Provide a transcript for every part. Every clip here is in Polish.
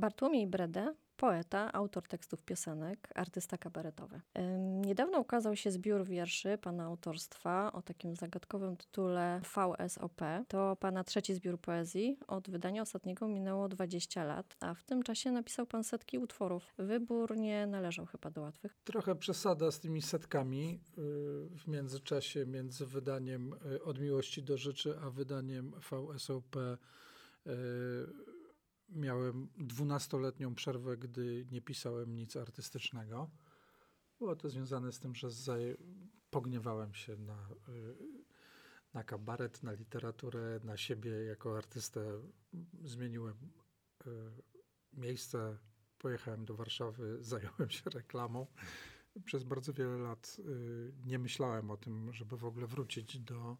Bartłomiej Brede, poeta, autor tekstów piosenek, artysta kabaretowy. Niedawno ukazał się zbiór wierszy pana autorstwa o takim zagadkowym tytule VSOP. To pana trzeci zbiór poezji. Od wydania ostatniego minęło 20 lat, a w tym czasie napisał pan setki utworów. Wybór nie należał chyba do łatwych. Trochę przesada z tymi setkami y, w międzyczasie między wydaniem y, Od miłości do rzeczy, a wydaniem VSOP y, miałem dwunastoletnią przerwę, gdy nie pisałem nic artystycznego. Było to związane z tym, że pogniewałem się na, y, na kabaret, na literaturę, na siebie jako artystę. Zmieniłem y, miejsce, pojechałem do Warszawy, zająłem się reklamą. Przez bardzo wiele lat y, nie myślałem o tym, żeby w ogóle wrócić do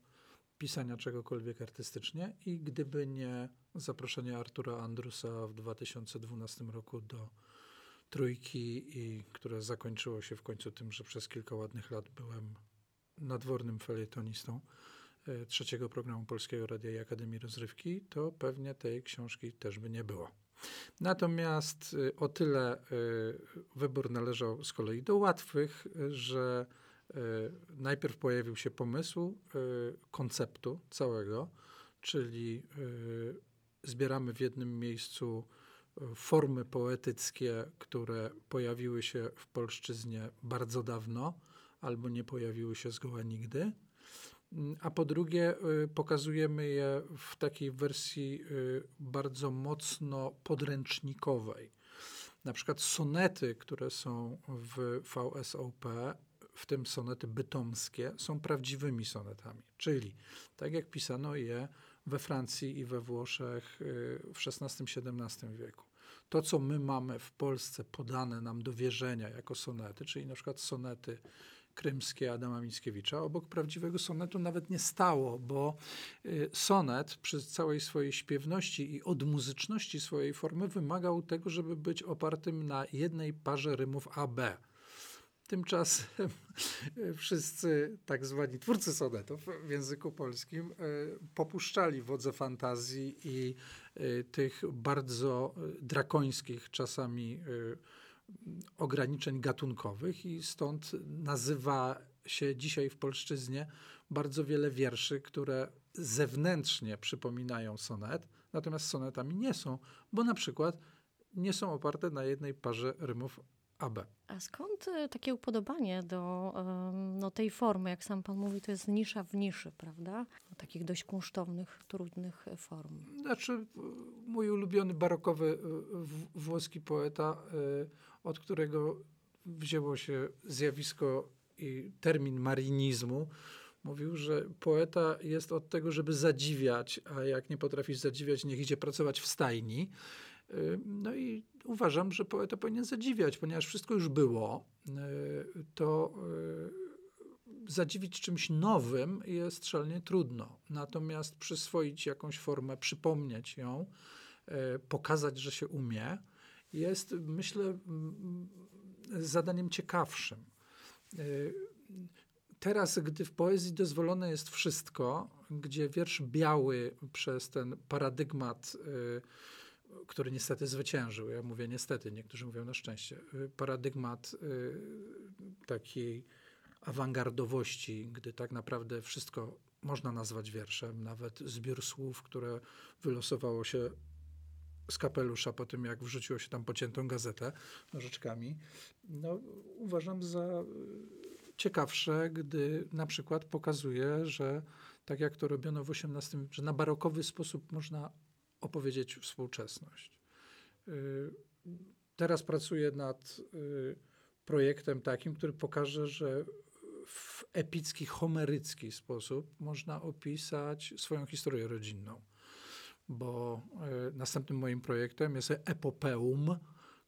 pisania czegokolwiek artystycznie i gdyby nie zaproszenie Artura Andrusa w 2012 roku do trójki, i które zakończyło się w końcu tym, że przez kilka ładnych lat byłem nadwornym felietonistą e, trzeciego programu Polskiego Radia i Akademii Rozrywki, to pewnie tej książki też by nie było. Natomiast e, o tyle e, wybór należał z kolei do łatwych, że najpierw pojawił się pomysł konceptu całego, czyli zbieramy w jednym miejscu e, formy poetyckie, które pojawiły się w polszczyźnie bardzo dawno albo nie pojawiły się zgoła nigdy. Mm, a po drugie, e, pokazujemy je w takiej wersji e, bardzo mocno podręcznikowej. Na przykład sonety, które są w VSOP, w tym sonety bytomskie, są prawdziwymi sonetami. Czyli tak jak pisano je we Francji i we Włoszech y, w XVI-XVII wieku. To, co my mamy w Polsce podane nam do wierzenia jako sonety, czyli na przykład sonety krymskie Adama Mickiewicza, obok prawdziwego sonetu nawet nie stało, bo y, sonet przy całej swojej śpiewności i odmuzyczności swojej formy wymagał tego, żeby być opartym na jednej parze rymów AB. Tymczasem wszyscy tak zwani twórcy sonetów w języku polskim e, popuszczali wodze fantazji i e, tych bardzo drakońskich czasami e, ograniczeń gatunkowych i stąd nazywa się dzisiaj w polszczyźnie bardzo wiele wierszy, które zewnętrznie przypominają sonet, natomiast sonetami nie są, bo na przykład nie są oparte na jednej parze rymów AB. A skąd e, takie upodobanie do no, tej formy? Jak sam pan mówi, to jest nisza w niszy, prawda? Takich dość kunsztownych, trudnych form. Znaczy, mój ulubiony barokowy e, włoski poeta, e, od którego wzięło się zjawisko i termin marinizmu, mówił, że poeta jest od tego, żeby zadziwiać, a jak nie potrafisz zadziwiać, niech idzie pracować w stajni. No i uważam, że poeta powinien zadziwiać, ponieważ wszystko już było. To zadziwić czymś nowym jest szalenie trudno. Natomiast przyswoić jakąś formę, przypomnieć ją, pokazać, że się umie, jest myślę zadaniem ciekawszym. Teraz, gdy w poezji dozwolone jest wszystko, gdzie wiersz biały przez ten paradygmat który niestety zwyciężył. Ja mówię niestety, niektórzy mówią na szczęście. Y, paradygmat y, takiej awangardowości, gdy tak naprawdę wszystko można nazwać wierszem, nawet zbiór słów, które wylosowało się z kapelusza po tym, jak wrzuciło się tam pociętą gazetę nożyczkami, no, uważam za y, ciekawsze, gdy na przykład pokazuje, że tak jak to robiono w XVIII, że na barokowy sposób można opowiedzieć współczesność. Y, teraz pracuję nad y, projektem takim, który pokaże, że w epicki, homerycki sposób można opisać swoją historię rodzinną. Bo y, następnym moim projektem jest epopeum,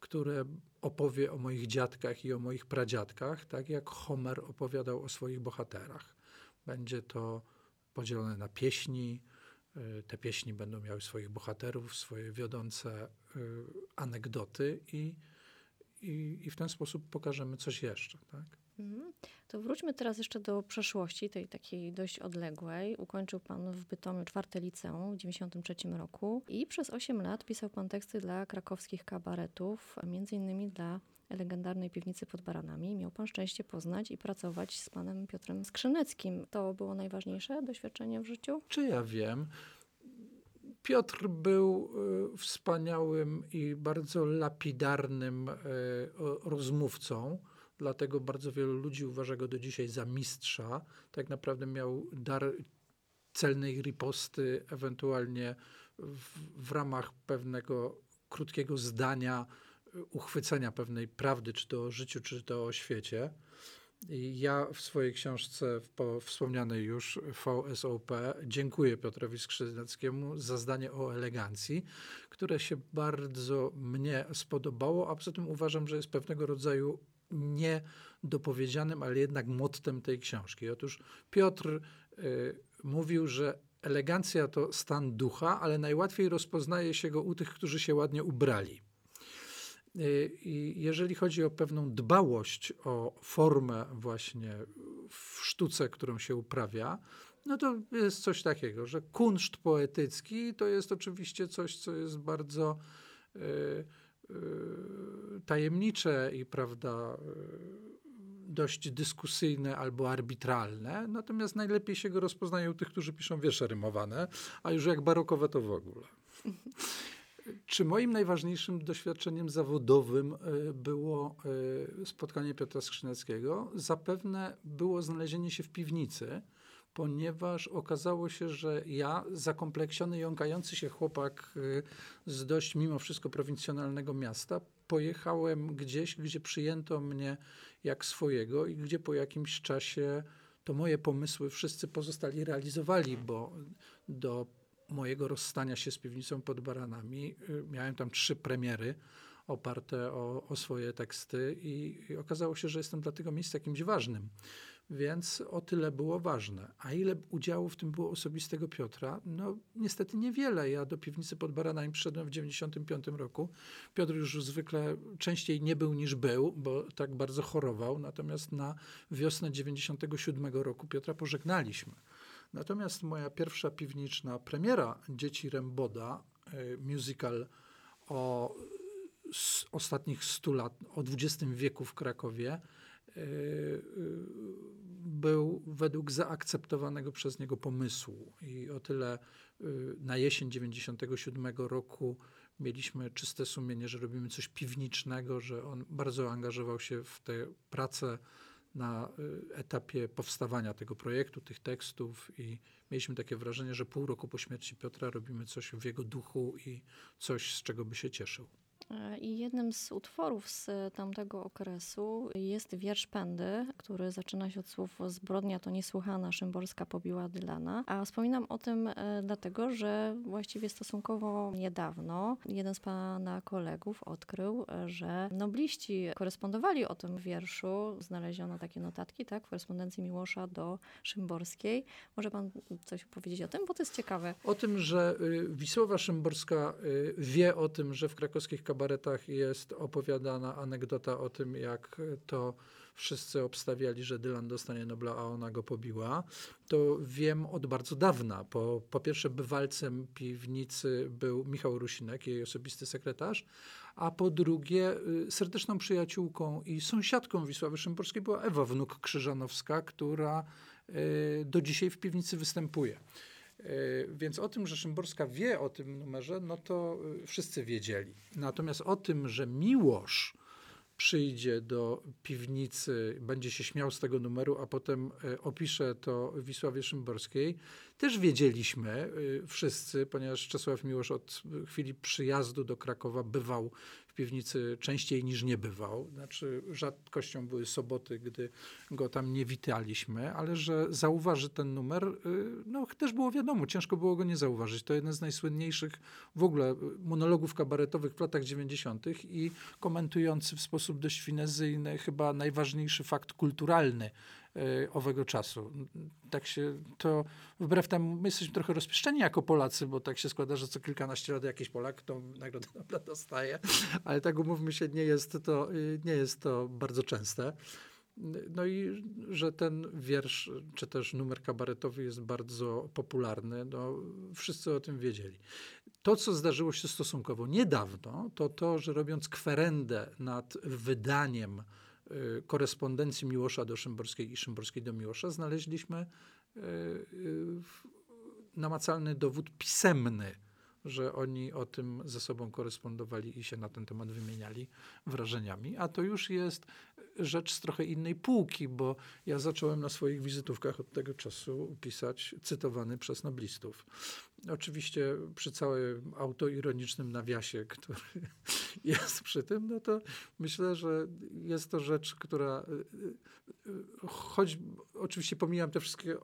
które opowie o moich dziadkach i o moich pradziadkach, tak jak Homer opowiadał o swoich bohaterach. Będzie to podzielone na pieśni, te pieśni będą miały swoich bohaterów, swoje wiodące y, anegdoty i, i, i w ten sposób pokażemy coś jeszcze. Tak? Mhm. To wróćmy teraz jeszcze do przeszłości, tej takiej dość odległej. Ukończył pan w Bytomiu czwarte liceum w 1993 roku i przez 8 lat pisał pan teksty dla krakowskich kabaretów, między innymi dla legendarnej piwnicy pod Baranami. Miał pan szczęście poznać i pracować z panem Piotrem Skrzyneckim. To było najważniejsze doświadczenie w życiu? Czy ja wiem? Piotr był y, wspaniałym i bardzo lapidarnym y, rozmówcą, dlatego bardzo wielu ludzi uważa go do dzisiaj za mistrza. Tak naprawdę miał dar celnej riposty, ewentualnie w, w ramach pewnego krótkiego zdania uchwycenia pewnej prawdy, czy to o życiu, czy to o świecie. I ja w swojej książce, po wspomnianej już VSOP, dziękuję Piotrowi Skrzydleckiemu za zdanie o elegancji, które się bardzo mnie spodobało, a poza tym uważam, że jest pewnego rodzaju niedopowiedzianym, ale jednak mottem tej książki. Otóż Piotr y, mówił, że elegancja to stan ducha, ale najłatwiej rozpoznaje się go u tych, którzy się ładnie ubrali. Y, jeżeli chodzi o pewną dbałość o formę właśnie w sztuce, którą się uprawia, no to jest coś takiego, że kunszt poetycki to jest oczywiście coś, co jest bardzo y, y, tajemnicze i prawda, dość dyskusyjne albo arbitralne, natomiast najlepiej się go rozpoznaje u tych, którzy piszą wiersze rymowane, a już jak barokowe to w ogóle. Czy moim najważniejszym doświadczeniem zawodowym e, było e, spotkanie Piotra Skrzyneckiego? Zapewne było znalezienie się w piwnicy, ponieważ okazało się, że ja, zakompleksiony, jąkający się chłopak e, z dość mimo wszystko prowincjonalnego miasta, pojechałem gdzieś, gdzie przyjęto mnie jak swojego i gdzie po jakimś czasie to moje pomysły wszyscy pozostali realizowali, bo do mojego rozstania się z piwnicą pod baranami. Y, miałem tam trzy premiery oparte o, o swoje teksty i, i, okazało się, że jestem dla tego miejsca jakimś ważnym. Więc o tyle było ważne. A ile udziału w tym było osobistego Piotra? No niestety niewiele. Ja do piwnicy pod baranami przyszedłem w 1995 roku. Piotr już zwykle częściej nie był niż był, bo tak bardzo chorował. Natomiast na wiosnę 1997 roku Piotra pożegnaliśmy. Natomiast moja pierwsza piwniczna premiera Dzieci Remboda, e, musical o ostatnich stu lat, o XX wieku w Krakowie, e, e, był według zaakceptowanego przez niego pomysłu. I o tyle na jesień 97 roku mieliśmy czyste sumienie, że robimy coś piwnicznego, że on bardzo angażował się w tę pracę na y, etapie powstawania tego projektu, tych tekstów i mieliśmy takie wrażenie, że pół roku po śmierci Piotra robimy coś w jego duchu i coś, z czego by się cieszył. I jednym z utworów z tamtego okresu jest wiersz Pędy, który zaczyna się od słów Zbrodnia to niesłychana, Szymborska pobiła Dylana. A wspominam o tym e, dlatego, że właściwie stosunkowo niedawno jeden z pana kolegów odkrył, że nobliści korespondowali o tym wierszu. Znaleziono takie notatki, tak, w korespondencji Miłosza do Szymborskiej. Może pan coś powiedzieć o tym, bo to jest ciekawe. O tym, że y, Wisłowa Szymborska y, wie o tym, że w krakowskich kabaretach jest opowiadana anegdota o tym, jak to wszyscy obstawiali, że Dylan dostanie Nobla, a ona go pobiła, to wiem od bardzo dawna. Po, po pierwsze, bywalcem piwnicy był Michał Rusinek, jej osobisty sekretarz, a po drugie, y, serdeczną przyjaciółką i sąsiadką Wisławy Szymborskiej była Ewa Wnuk Krzyżanowska, która y, do dzisiaj w piwnicy występuje. E, więc o tym, że Szymborska wie o tym numerze, no to e, wszyscy wiedzieli. Natomiast o tym, że Miłosz przyjdzie do piwnicy, będzie się śmiał z tego numeru, a potem e, opisze to Wisławie Szymborskiej, też wiedzieliśmy wszyscy, ponieważ Czesław Miłosz od chwili przyjazdu do Krakowa bywał w piwnicy częściej niż nie bywał. Znaczy rzadkością były soboty, gdy go tam nie witaliśmy, ale że zauważy ten numer, y, no też było wiadomo, ciężko było go nie zauważyć. To jeden z najsłynniejszych w ogóle monologów kabaretowych w latach 90. i komentujący w sposób dość finezyjny chyba najważniejszy fakt kulturalny owego czasu. Tak się to, wbrew temu, my jesteśmy trochę rozpieszczeni jako Polacy, bo tak się składa, że co kilkanaście lat jakiś Polak tą nagrodę Nobla dostaje, ale tak umówmy się, nie jest to, y, nie jest to bardzo częste. No i że ten wiersz, czy też numer kabaretowy jest bardzo popularny, no, wszyscy o tym wiedzieli. To, co zdarzyło się stosunkowo niedawno, to to, że robiąc kwerendę nad wydaniem korespondencji Miłosza do Szymborskiej i Szymborskiej do Miłosza, znaleźliśmy y, y, namacalny dowód pisemny, że oni o tym ze sobą korespondowali i się na ten temat wymieniali wrażeniami. A to już jest rzecz z trochę innej półki, bo ja zacząłem na swoich wizytówkach od tego czasu pisać cytowany przez noblistów. Oczywiście przy całym autoironicznym nawiasie, który jest przy tym, no to myślę, że jest to rzecz, która y, y, choć oczywiście pomijam te wszystkie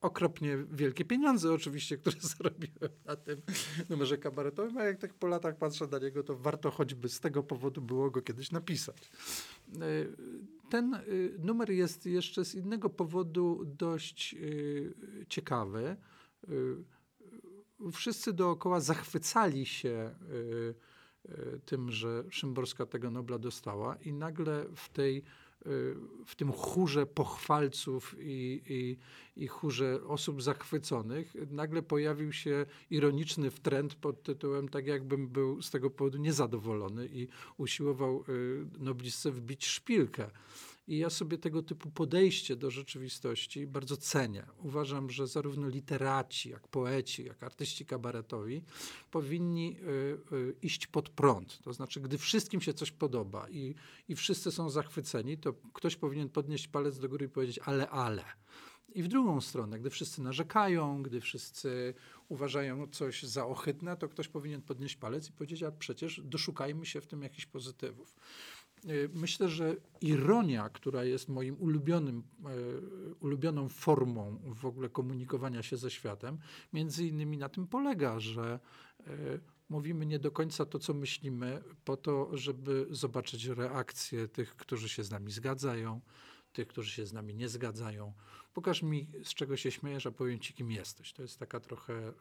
okropnie wielkie pieniądze oczywiście, które zarobiłem na tym numerze kabaretowym, a jak tak po latach patrzę na niego, to warto choćby z tego powodu było go kiedyś napisać. E, ten e, numer jest jeszcze z innego powodu dość e, ciekawy. Wszyscy dookoła zachwycali się tym, że Szymborska tego Nobla dostała i nagle w tej w tym chórze pochwalców i, i, i chórze osób zachwyconych nagle pojawił się ironiczny trend pod tytułem tak jakbym był z tego powodu niezadowolony i usiłował y, noblistce wbić szpilkę. I ja sobie tego typu podejście do rzeczywistości bardzo cenię. Uważam, że zarówno literaci, jak poeci, jak artyści kabaretowi powinni y, y, iść pod prąd. To znaczy, gdy wszystkim się coś podoba i, i wszyscy są zachwyceni, to ktoś powinien podnieść palec do góry i powiedzieć ale, ale. I w drugą stronę, gdy wszyscy narzekają, gdy wszyscy uważają coś za ohydne, to ktoś powinien podnieść palec i powiedzieć, a przecież doszukajmy się w tym jakichś pozytywów. Y, myślę, że ironia, która jest moim ulubionym, y, ulubioną formą w ogóle komunikowania się ze światem, między innymi na tym polega, że y, mówimy nie do końca to, co myślimy, po to, żeby zobaczyć reakcję tych, którzy się z nami zgadzają, tych, którzy się z nami nie zgadzają. Pokaż mi, z czego się śmiejesz, a powiem ci, kim jesteś. To jest taka trochę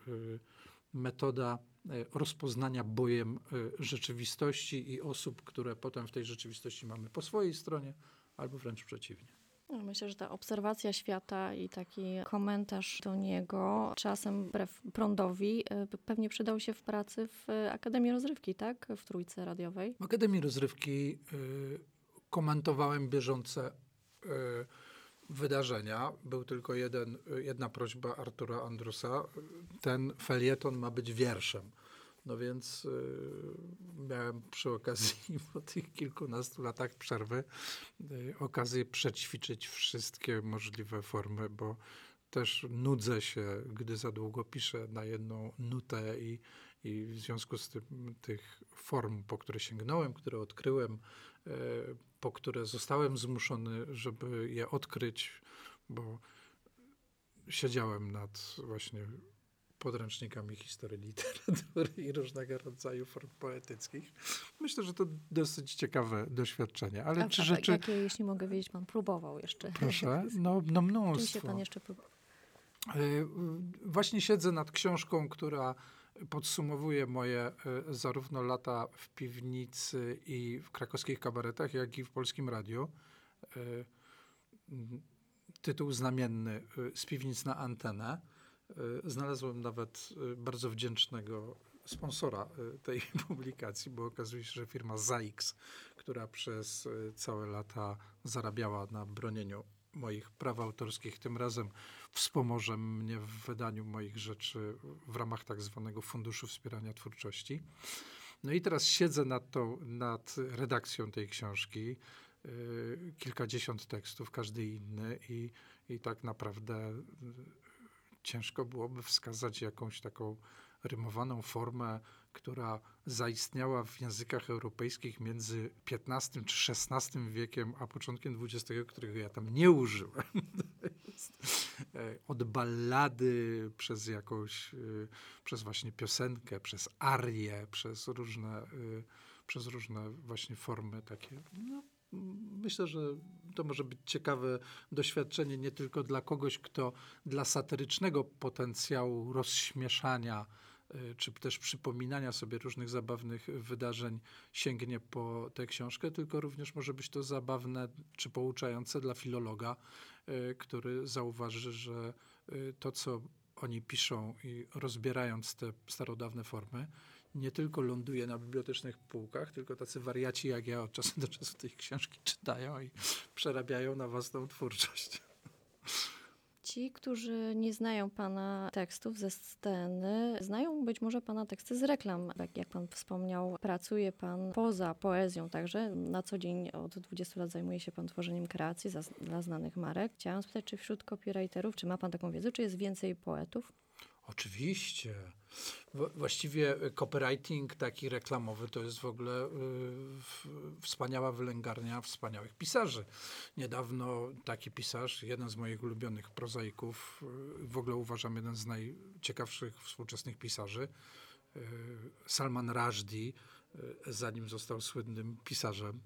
metoda e, rozpoznania bojem e, rzeczywistości i osób, które potem w tej rzeczywistości mamy po swojej stronie, albo wręcz przeciwnie. No, myślę, że ta obserwacja świata i taki komentarz do niego, czasem wbrew prądowi, e, pewnie przydał się w pracy w Akademii Rozrywki, tak? W Trójce Radiowej. W Akademii Rozrywki y, komentowałem bieżące y, wydarzenia. Był tylko jeden, jedna prośba Artura Andrusa. Ten felieton ma być wierszem. No więc y, miałem przy okazji po tych kilkunastu latach przerwy y, okazję przećwiczyć wszystkie możliwe formy, bo też nudzę się, gdy za długo piszę na jedną nutę i, i w związku z tym tych form, po które sięgnąłem, które odkryłem, y, po które zostałem zmuszony, żeby je odkryć, bo siedziałem nad właśnie podręcznikami historii literatury i różnego rodzaju form poetyckich. Myślę, że to dosyć ciekawe doświadczenie. Ale A, czy rzeczy... Jakie, jeśli mogę wiedzieć, pan próbował jeszcze? Proszę, no, no mnóstwo. Czym się pan jeszcze próbował? E, właśnie siedzę nad książką, która podsumowuje moje e, zarówno lata w piwnicy i w krakowskich kabaretach, jak i w polskim radiu. E, tytuł znamienny z piwnic na antenę. Znalazłem nawet bardzo wdzięcznego sponsora tej publikacji, bo okazuje się, że firma ZAX, która przez całe lata zarabiała na bronieniu moich praw autorskich, tym razem wspomoże mnie w wydaniu moich rzeczy w ramach tak zwanego Funduszu Wspierania Twórczości. No i teraz siedzę nad, tą, nad redakcją tej książki. Yy, kilkadziesiąt tekstów, każdy inny, i, i tak naprawdę yy, ciężko byłoby wskazać jakąś taką rymowaną formę, która zaistniała w językach europejskich między XV czy XVI wiekiem, a początkiem XX, którego ja tam nie użyłem. E, od ballady przez jakąś, e, przez właśnie piosenkę, przez arię, przez różne, e, przez różne właśnie formy takie. No, myślę, że to może być ciekawe doświadczenie nie tylko dla kogoś, kto dla satyrycznego potencjału rozśmieszania czy też przypominania sobie różnych zabawnych wydarzeń sięgnie po tę książkę, tylko również może być to zabawne czy pouczające dla filologa, który zauważy, że to, co oni piszą i rozbierając te starodawne formy, nie tylko ląduje na bibliotecznych półkach, tylko tacy wariaci jak ja od czasu do czasu tej książki czytają i przerabiają na własną twórczość. Ci, którzy nie znają Pana tekstów ze sceny, znają być może Pana teksty z reklam. Jak, jak Pan wspomniał, pracuje Pan poza poezją także. Na co dzień od 20 lat zajmuje się Pan tworzeniem kreacji za, dla znanych marek. Chciałam spytać, czy wśród copywriterów, czy ma Pan taką wiedzę, czy jest więcej poetów? Oczywiście. Właściwie copywriting taki reklamowy to jest w ogóle y, wspaniała wylęgarnia wspaniałych pisarzy. Niedawno taki pisarz, jeden z moich ulubionych prozaików, y, w ogóle uważam jeden z najciekawszych współczesnych pisarzy, Salman Rushdie, zanim został słynnym pisarzem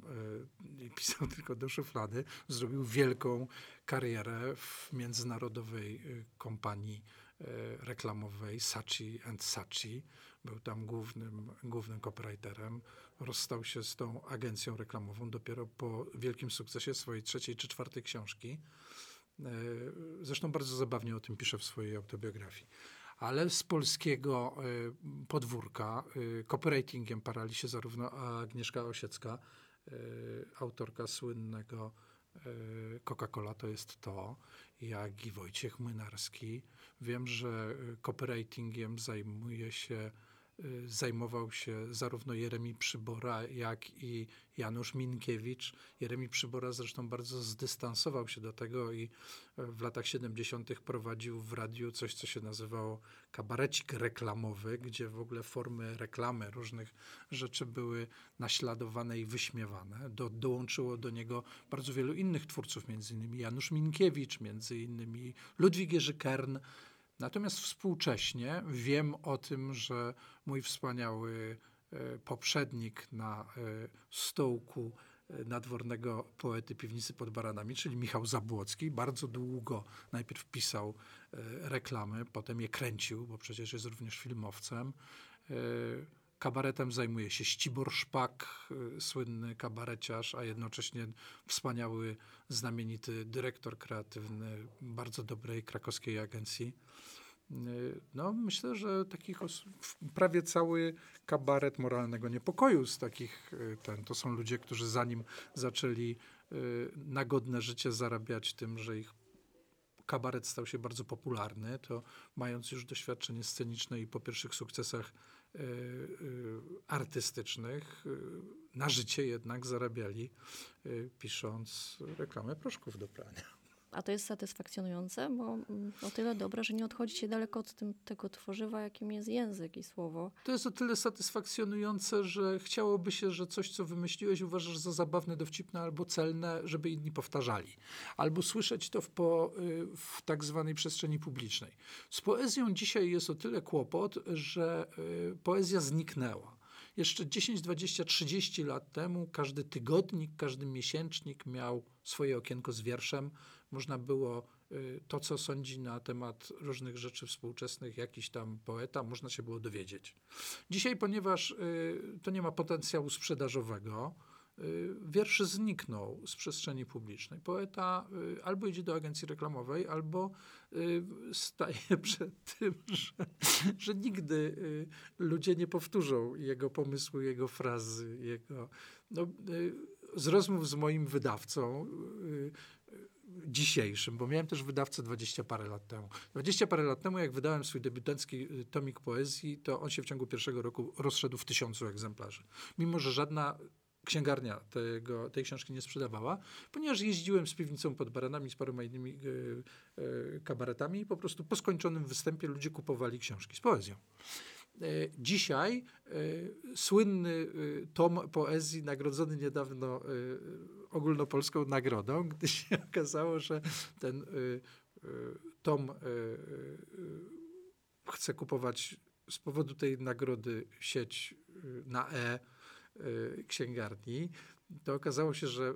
pisał tylko do szuflady, zrobił wielką karierę w międzynarodowej kompanii E, reklamowej Sachi and Sachi. Był tam głównym, głównym copywriterem. Rozstał się z tą agencją reklamową dopiero po wielkim sukcesie swojej trzeciej czy czwartej książki. E, zresztą bardzo zabawnie o tym pisze w swojej autobiografii. Ale z polskiego podwórka copywritingiem parali się zarówno Agnieszka Osiecka, autorka słynnego Coca-Cola to jest to, jak i Wojciech Młynarski. Wiem, że y, copywritingiem zajmuje się, zajmował się zarówno Jeremi Przybora, jak i Janusz Minkiewicz. Jeremi Przybora zresztą bardzo zdystansował się do tego i e, w latach 70. prowadził w radiu coś, co się nazywało kabarecik reklamowy, gdzie w ogóle formy reklamy różnych rzeczy były naśladowane i wyśmiewane. Do, dołączyło do niego bardzo wielu innych twórców, między innymi Janusz Minkiewicz, między innymi Ludwik Jerzy Kern. Natomiast współcześnie wiem o tym, że mój wspaniały E, poprzednik na e, stołku e, nadwornego poety piwnicy pod Baranami, czyli Michał Zabłocki. Bardzo długo najpierw pisał reklamy, potem je kręcił, bo przecież jest również filmowcem. Kabaretem zajmuje się Ścibor Szpak, słynny kabareciarz, a jednocześnie wspaniały, znamienity dyrektor kreatywny bardzo dobrej krakowskiej agencji. No, myślę, że takich osób, prawie cały kabaret moralnego niepokoju z takich, y, ten, to są ludzie, którzy zanim zaczęli y, na godne życie zarabiać tym, że ich kabaret stał się bardzo popularny, to mając już doświadczenie sceniczne i po pierwszych sukcesach y, artystycznych, na życie jednak zarabiali, pisząc reklamę proszków do prania. A to jest satysfakcjonujące, bo mm, o tyle dobre, że nie odchodzi się daleko od tym, tego tworzywa, jakim jest język i słowo. To jest o tyle satysfakcjonujące, że chciałoby się, że coś, co wymyśliłeś, uważasz za zabawne, dowcipne albo celne, żeby inni powtarzali. Albo słyszeć to w, po, y, w tak zwanej przestrzeni publicznej. Z poezją dzisiaj jest o tyle kłopot, że y, poezja zniknęła. Jeszcze 10, 20, 30 lat temu każdy tygodnik, każdy miesięcznik miał swoje okienko z wierszem, można było y, to, co sądzi na temat różnych rzeczy współczesnych jakiś tam poeta, można się było dowiedzieć. Dzisiaj, ponieważ y, to nie ma potencjału sprzedażowego, y, wiersz zniknął z przestrzeni publicznej. Poeta albo idzie do agencji reklamowej, albo staje przed tym, że, że nigdy ludzie nie powtórzą jego pomysłu, jego frazy, jego. No, z rozmów z moim wydawcą dzisiejszym, bo miałem też wydawcę 20 parę lat temu. 20 parę lat temu, jak wydałem swój debiutancki y, tomik poezji, to on się w ciągu pierwszego roku rozszedł w tysiącu egzemplarzy. Mimo, że żadna księgarnia tego, tej książki nie sprzedawała, ponieważ jeździłem z piwnicą pod baranami, z paroma innymi y, y, kabaretami i po prostu po skończonym występie ludzie kupowali książki z poezją. E, dzisiaj e, słynny e, tom poezji nagrodzony niedawno ogólnopolską nagrodą, gdy się okazało, że ten tom chce kupować z powodu tej nagrody sieć na E księgarni, to okazało się, że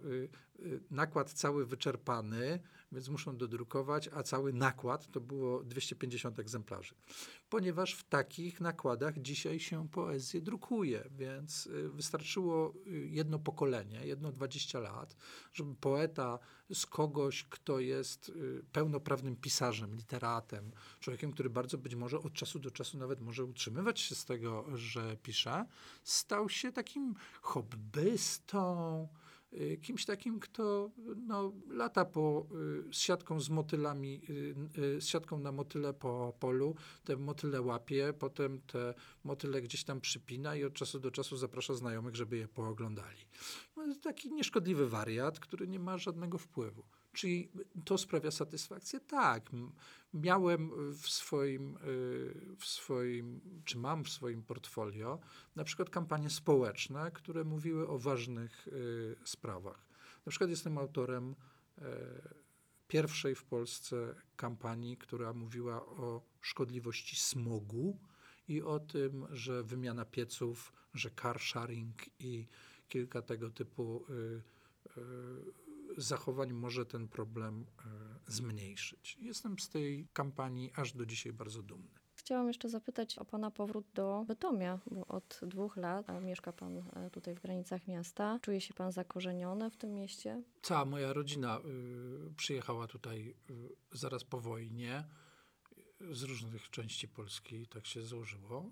nakład cały wyczerpany, więc muszą dodrukować, a cały nakład to było 250 egzemplarzy. Ponieważ w takich nakładach dzisiaj się poezję drukuje, więc y, wystarczyło jedno pokolenie, jedno 20 lat, żeby poeta z kogoś, kto jest pełnoprawnym pisarzem, literatem, człowiekiem, który bardzo być może od czasu do czasu nawet może utrzymywać się z tego, że pisze, stał się takim hobbystą, Y, kimś takim, kto no, lata po, y, z siatką z motylami, y, z siatką na motyle po polu, te motyle łapie, potem te motyle gdzieś tam przypina i od czasu do czasu zaprasza znajomych, żeby je pooglądali. No, taki nieszkodliwy wariat, który nie ma żadnego wpływu. Czyli to sprawia satysfakcję? Tak. Miałem w swoim, y, w swoim, czy mam w swoim portfolio na przykład kampanie społeczne, które mówiły o ważnych y, sprawach. Na przykład jestem autorem y, pierwszej w Polsce kampanii, która mówiła o szkodliwości smogu i o tym, że wymiana pieców, że car sharing i kilka tego typu zachowań może ten problem e, zmniejszyć. Jestem z tej kampanii aż do dzisiaj bardzo dumny. Chciałam jeszcze zapytać o Pana powrót do Bytomia, bo od dwóch lat mieszka Pan e, tutaj w granicach miasta. Czuje się Pan zakorzeniony w tym mieście? Cała moja rodzina y, przyjechała tutaj zaraz po wojnie z różnych części Polski, tak się złożyło.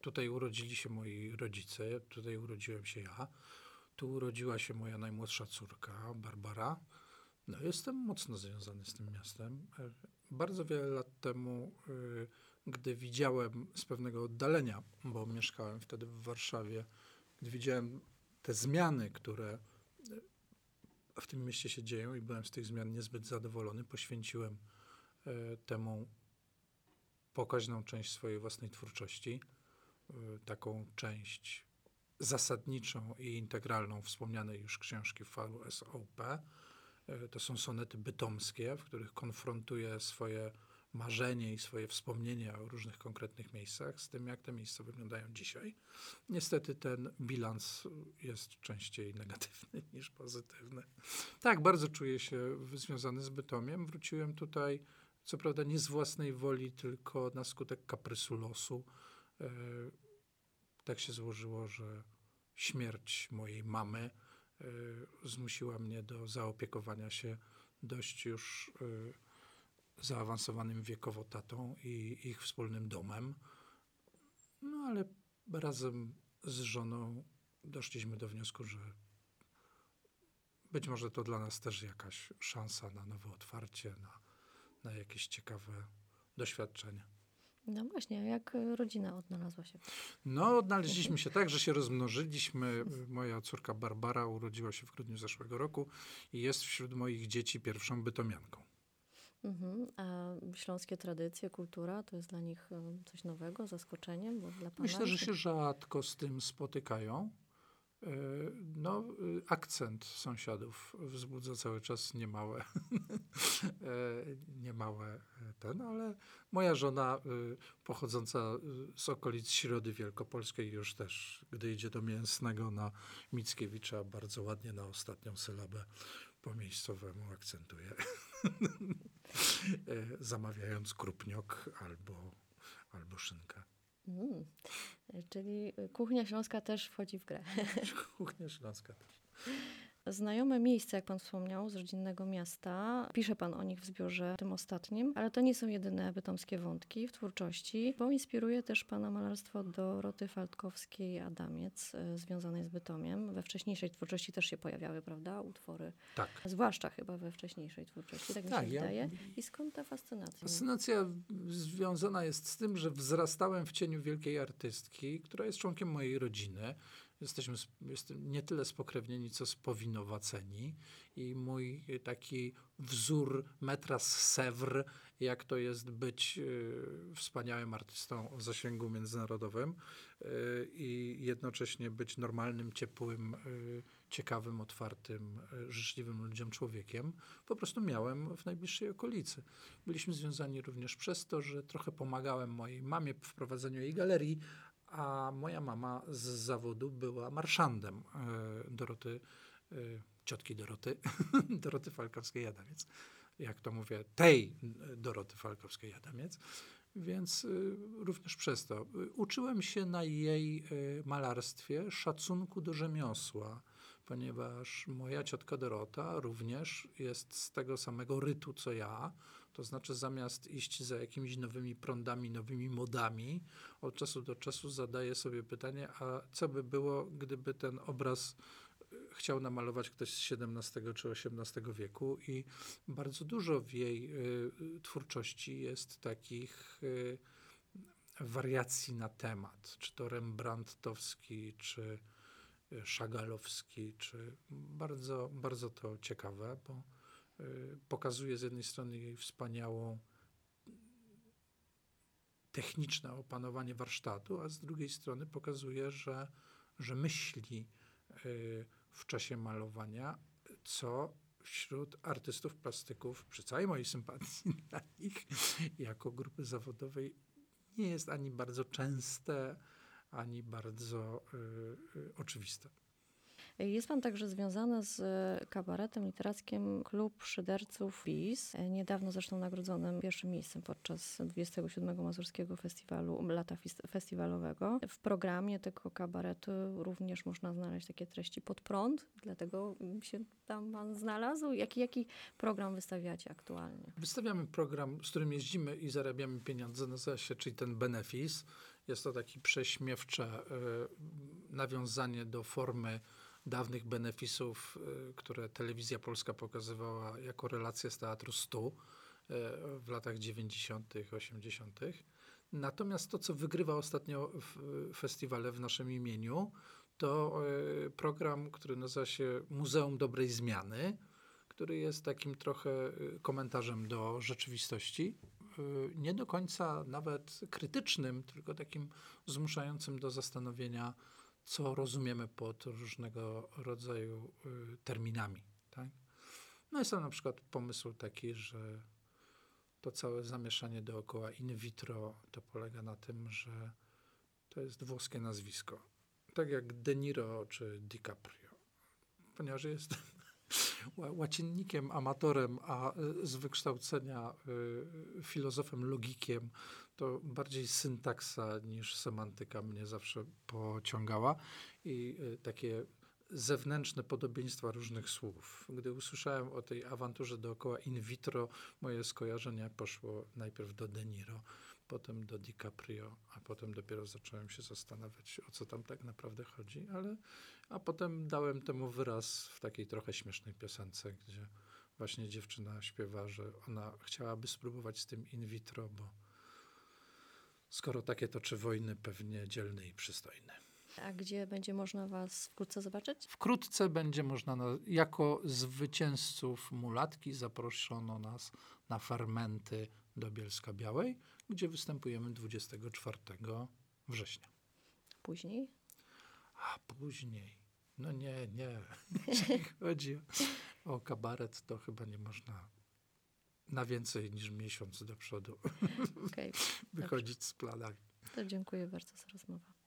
Tutaj urodzili się moi rodzice, tutaj urodziłem się ja. Tu urodziła się moja najmłodsza córka, Barbara. No, jestem mocno związany z tym miastem. Bardzo wiele lat temu, y, gdy widziałem z pewnego oddalenia, bo mieszkałem wtedy w Warszawie, gdy widziałem te zmiany, które w tym mieście się dzieją i byłem z tych zmian niezbyt zadowolony, poświęciłem y, temu pokaźną część swojej własnej twórczości, y, taką część zasadniczą i integralną wspomnianej już książki VSOP. E, to są sonety bytomskie, w których konfrontuje swoje marzenie i swoje wspomnienia o różnych konkretnych miejscach z tym, jak te miejsca wyglądają dzisiaj. Niestety ten bilans jest częściej negatywny niż pozytywny. Tak, bardzo czuję się związany z Bytomiem. Wróciłem tutaj, co prawda nie z własnej woli, tylko na skutek kaprysu losu. E, tak się złożyło, że śmierć mojej mamy y, zmusiła mnie do zaopiekowania się dość już y, zaawansowanym wiekowo tatą i ich wspólnym domem. No ale razem z żoną doszliśmy do wniosku, że być może to dla nas też jakaś szansa na nowe otwarcie, na, na jakieś ciekawe doświadczenia. No właśnie, jak e, rodzina odnalazła się? No, odnaleźliśmy się tak, że się rozmnożyliśmy. Moja córka Barbara urodziła się w grudniu zeszłego roku i jest wśród moich dzieci pierwszą bytomianką. Mhm. A śląskie tradycje, kultura to jest dla nich e, coś nowego, zaskoczeniem? Bo dla pana Myślę, że się rzadko z tym spotykają. E, no, y, akcent sąsiadów wzbudza cały czas niemałe, niemałe ten, ale moja żona y, pochodząca y, z okolic Środy Wielkopolskiej już też, gdy idzie do Mięsnego na Mickiewicza, bardzo ładnie na ostatnią sylabę po miejscowemu akcentuje, e, zamawiając krupniok albo, albo szynkę. Mm. Czyli kuchnia śląska też wchodzi w grę. Kuchnia śląska też znajome miejsca, jak pan wspomniał, z rodzinnego miasta. Pisze pan o nich w zbiorze tym ostatnim, ale to nie są jedyne bytomskie wątki w twórczości, bo inspiruje też pana malarstwo Doroty Faltkowskiej-Adamiec, y, związanej z Bytomiem. We wcześniejszej twórczości też się pojawiały, prawda, utwory? Tak. Zwłaszcza chyba we wcześniejszej twórczości, tak mi tak, się ja... wydaje. I skąd ta fascynacja? Fascynacja związana jest z tym, że wzrastałem w cieniu wielkiej artystki, która jest członkiem mojej rodziny jesteśmy nie tyle spokrewnieni, co spowinowaceni. I mój taki wzór metras Sèvres, jak to jest być y, wspaniałym artystą o zasięgu międzynarodowym y, i jednocześnie być normalnym, ciepłym, y, ciekawym, otwartym, życzliwym ludziom człowiekiem, po prostu miałem w najbliższej okolicy. Byliśmy związani również przez to, że trochę pomagałem mojej mamie w prowadzeniu jej galerii, a moja mama z zawodu była marszandem e, Doroty y, ciotki Doroty, Doroty Falkowskiej-Jadamiec, jak to mówię, tej Doroty Falkowskiej-Jadamiec, więc również przez to. Uczyłem się na jej malarstwie szacunku do rzemiosła, ponieważ moja ciotka Dorota również jest z tego samego rytu co ja. To znaczy, zamiast iść za jakimiś nowymi prądami, nowymi modami, od czasu do czasu zadaje sobie pytanie, a co by było, gdyby ten obraz y, chciał namalować ktoś z XVII czy XVIII wieku? I bardzo dużo w jej y, twórczości jest takich y, wariacji na temat, czy to Rembrandtowski, czy Szagalowski, czy bardzo, bardzo to ciekawe, bo y, pokazuje z jednej strony jej wspaniałą techniczne opanowanie warsztatu, a z drugiej strony pokazuje, że, że myśli y, w czasie malowania, co wśród artystów plastyków, przy całej mojej sympatii dla nich, jako grupy zawodowej, nie jest ani bardzo częste, ani bardzo y, y, oczywiste. Jest pan także związany z kabaretem literackim Klub Szyderców PiS, niedawno zresztą nagrodzonym pierwszym miejscem podczas 27 Mazurskiego Festiwalu, Lata Festiwalowego. W programie tego kabaretu również można znaleźć takie treści pod prąd, dlatego się tam pan znalazł. Jaki, jaki program wystawiacie aktualnie? Wystawiamy program, z którym jeździmy i zarabiamy pieniądze, nazywa się, czyli ten benefis. Jest to takie prześmiewcze y, nawiązanie do formy dawnych benefisów, y, które telewizja polska pokazywała jako relacje z Teatru 100 y, w latach 90., 80. Natomiast to, co wygrywa ostatnio w festiwale w naszym imieniu, to program, który nazywa się Muzeum Dobrej Zmiany, który jest takim trochę komentarzem do rzeczywistości Y, nie do końca nawet krytycznym, tylko takim zmuszającym do zastanowienia, co rozumiemy pod różnego rodzaju y, terminami. Tak? No jest tam na przykład pomysł taki, że to całe zamieszanie dookoła in vitro to polega na tym, że to jest włoskie nazwisko. Tak jak De Niro czy DiCaprio. Ponieważ jest łacinnikiem, amatorem, a y, z wykształcenia y, filozofem, logikiem, to bardziej syntaksa niż semantyka mnie zawsze pociągała i y, takie zewnętrzne podobieństwa różnych słów. Gdy usłyszałem o tej awanturze dookoła in vitro, moje skojarzenie poszło najpierw do De Niro, potem do DiCaprio, a potem dopiero zacząłem się zastanawiać, o co tam tak naprawdę chodzi, ale a potem dałem temu wyraz w takiej trochę śmiesznej piosence, gdzie właśnie dziewczyna śpiewa, że ona chciałaby spróbować z tym in vitro, bo skoro takie toczy wojny, pewnie dzielny i przystojny. A gdzie będzie można Was wkrótce zobaczyć? Wkrótce będzie można, na, jako zwycięzców mulatki zaproszono nas na fermenty do Bielska Białej, gdzie występujemy 24 września. Później? A później. No nie, nie. Jeśli chodzi o kabaret, to chyba nie można na więcej niż miesiąc do przodu okay. wychodzić Dobrze. z planami. To dziękuję bardzo za rozmowę.